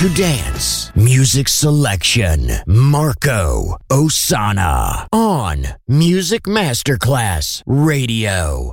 To dance. Music selection. Marco Ossanna on Music Masterclass Radio.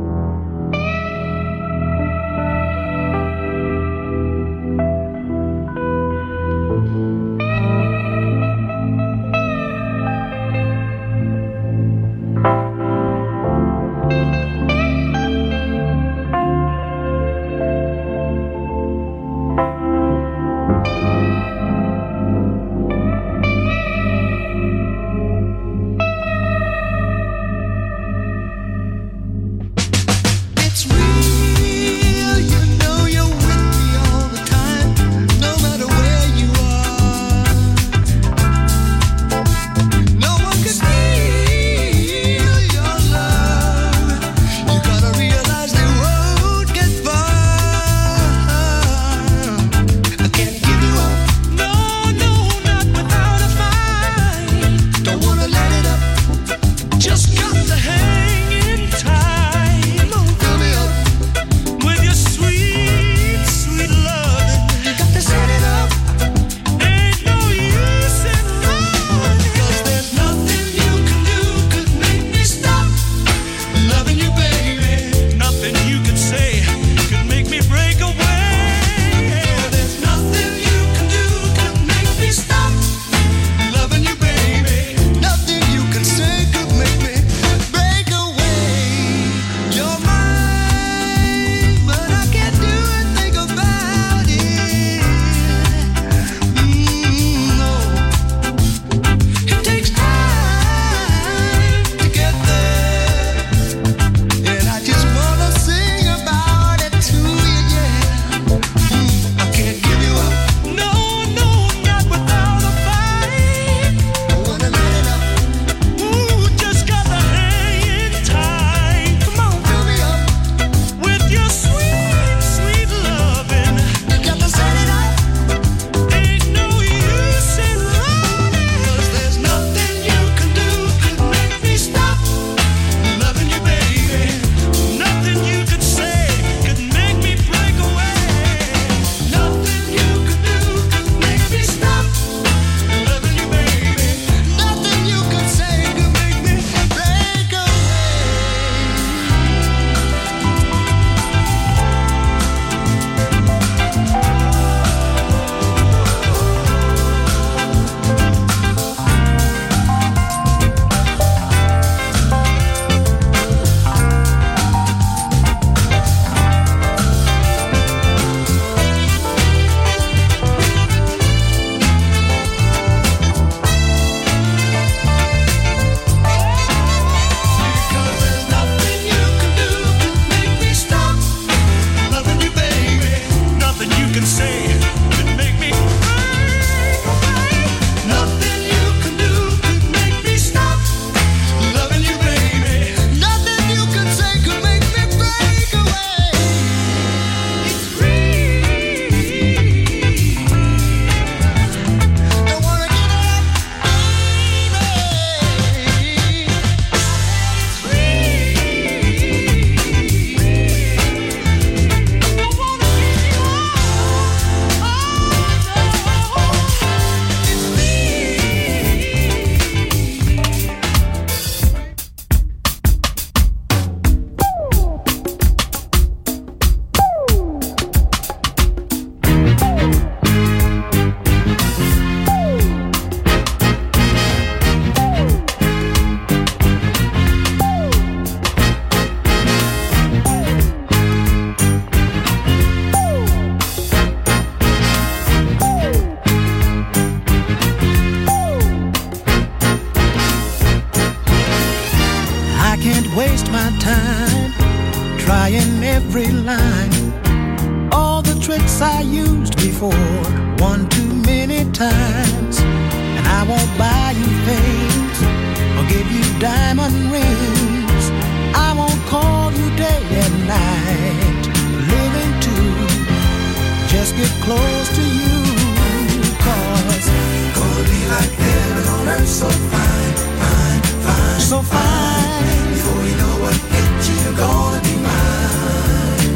Before you know what hit you, you're gonna be mine.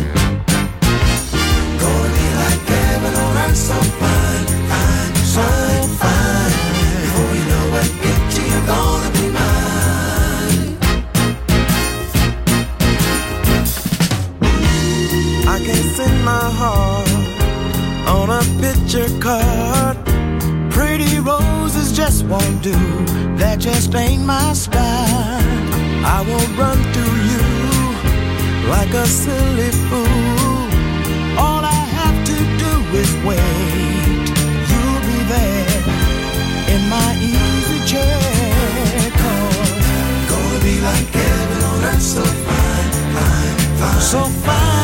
Gonna be like heaven earth, so fine, fine, fine, fine. Before you know what hit you, you're gonna be mine. I can send my heart on a picture card. Pretty roses just won't do. That just ain't my style. I won't run to you like a silly fool. All I have to do is wait. You'll be there in my easy chair. Cause gonna be like heaven on earth, so fine, fine, fine. So fine.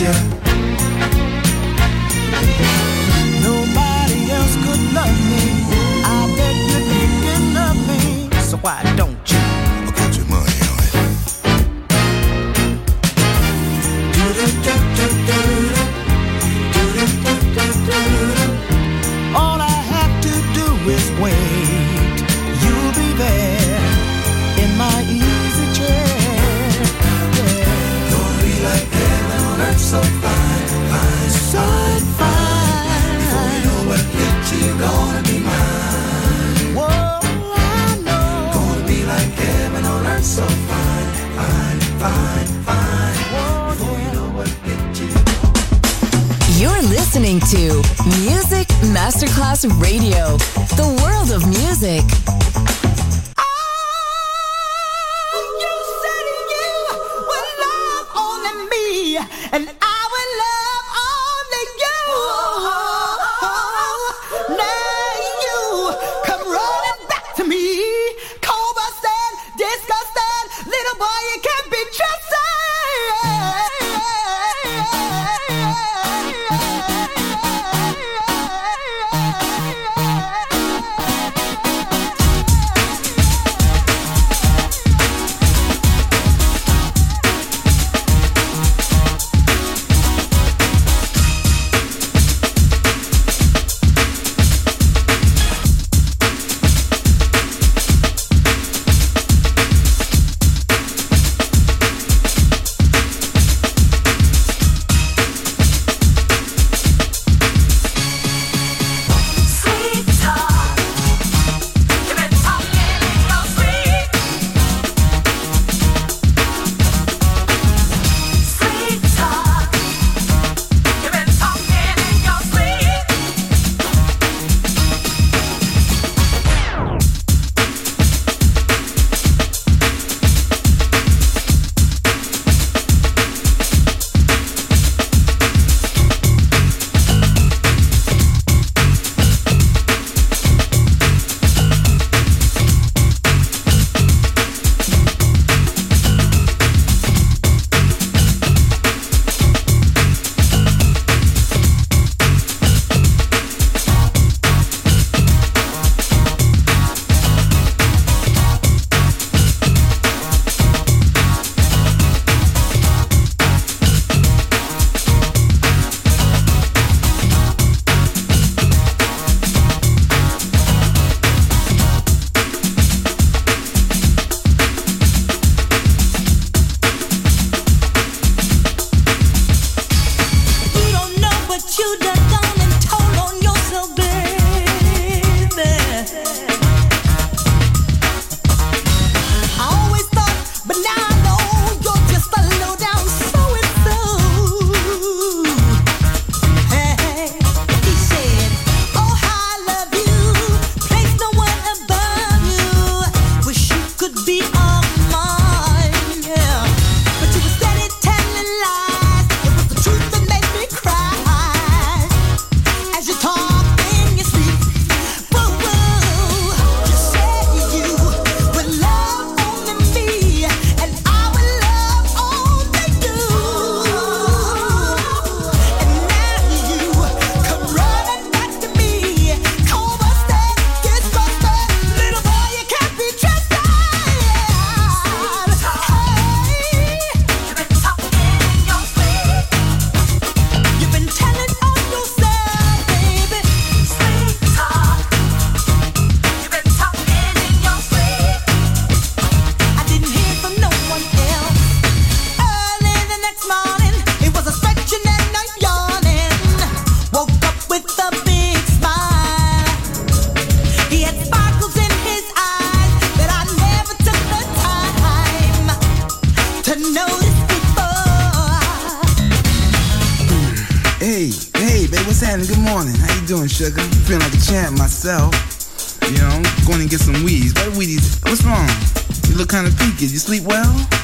Yeah. You know, going to get some weeds. What weedies? What's wrong? You look kind of peaked. You sleep well?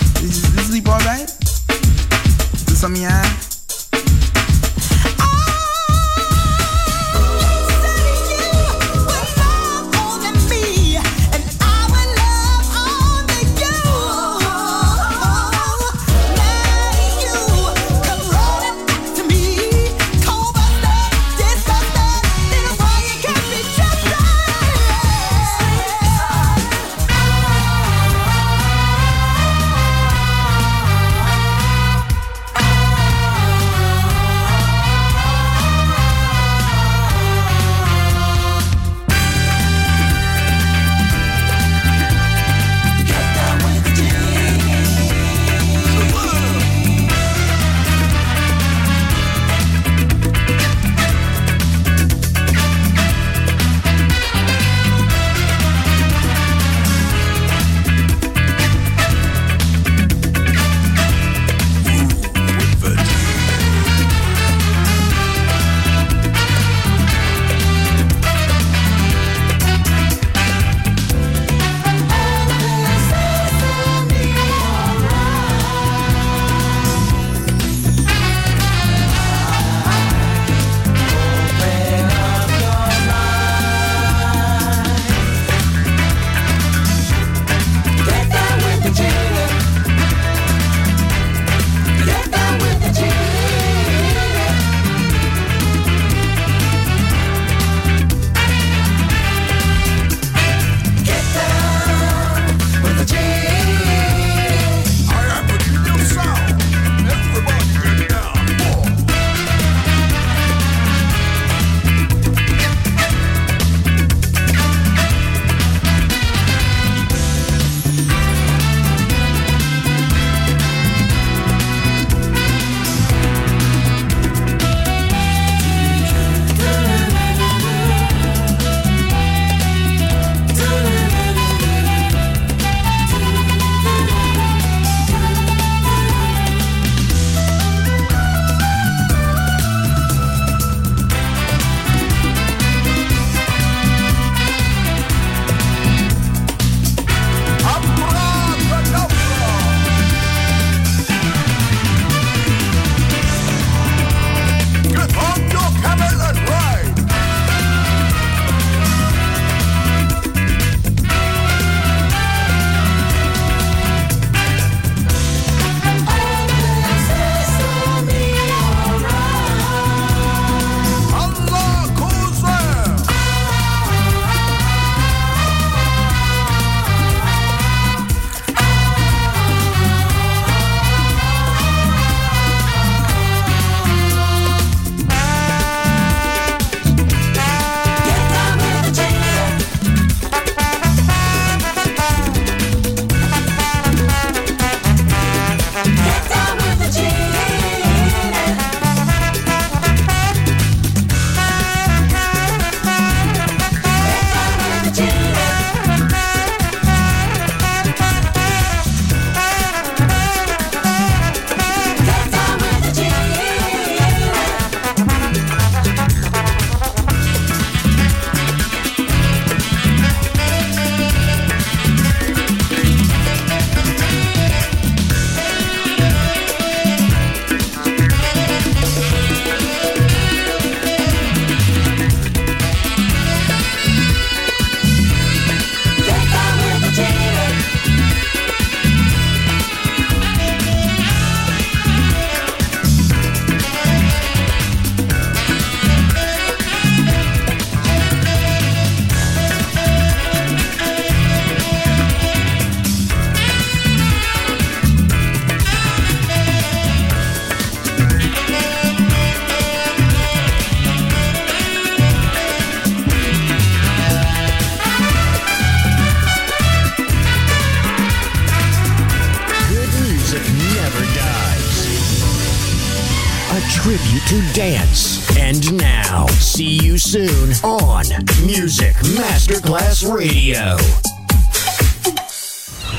Radio.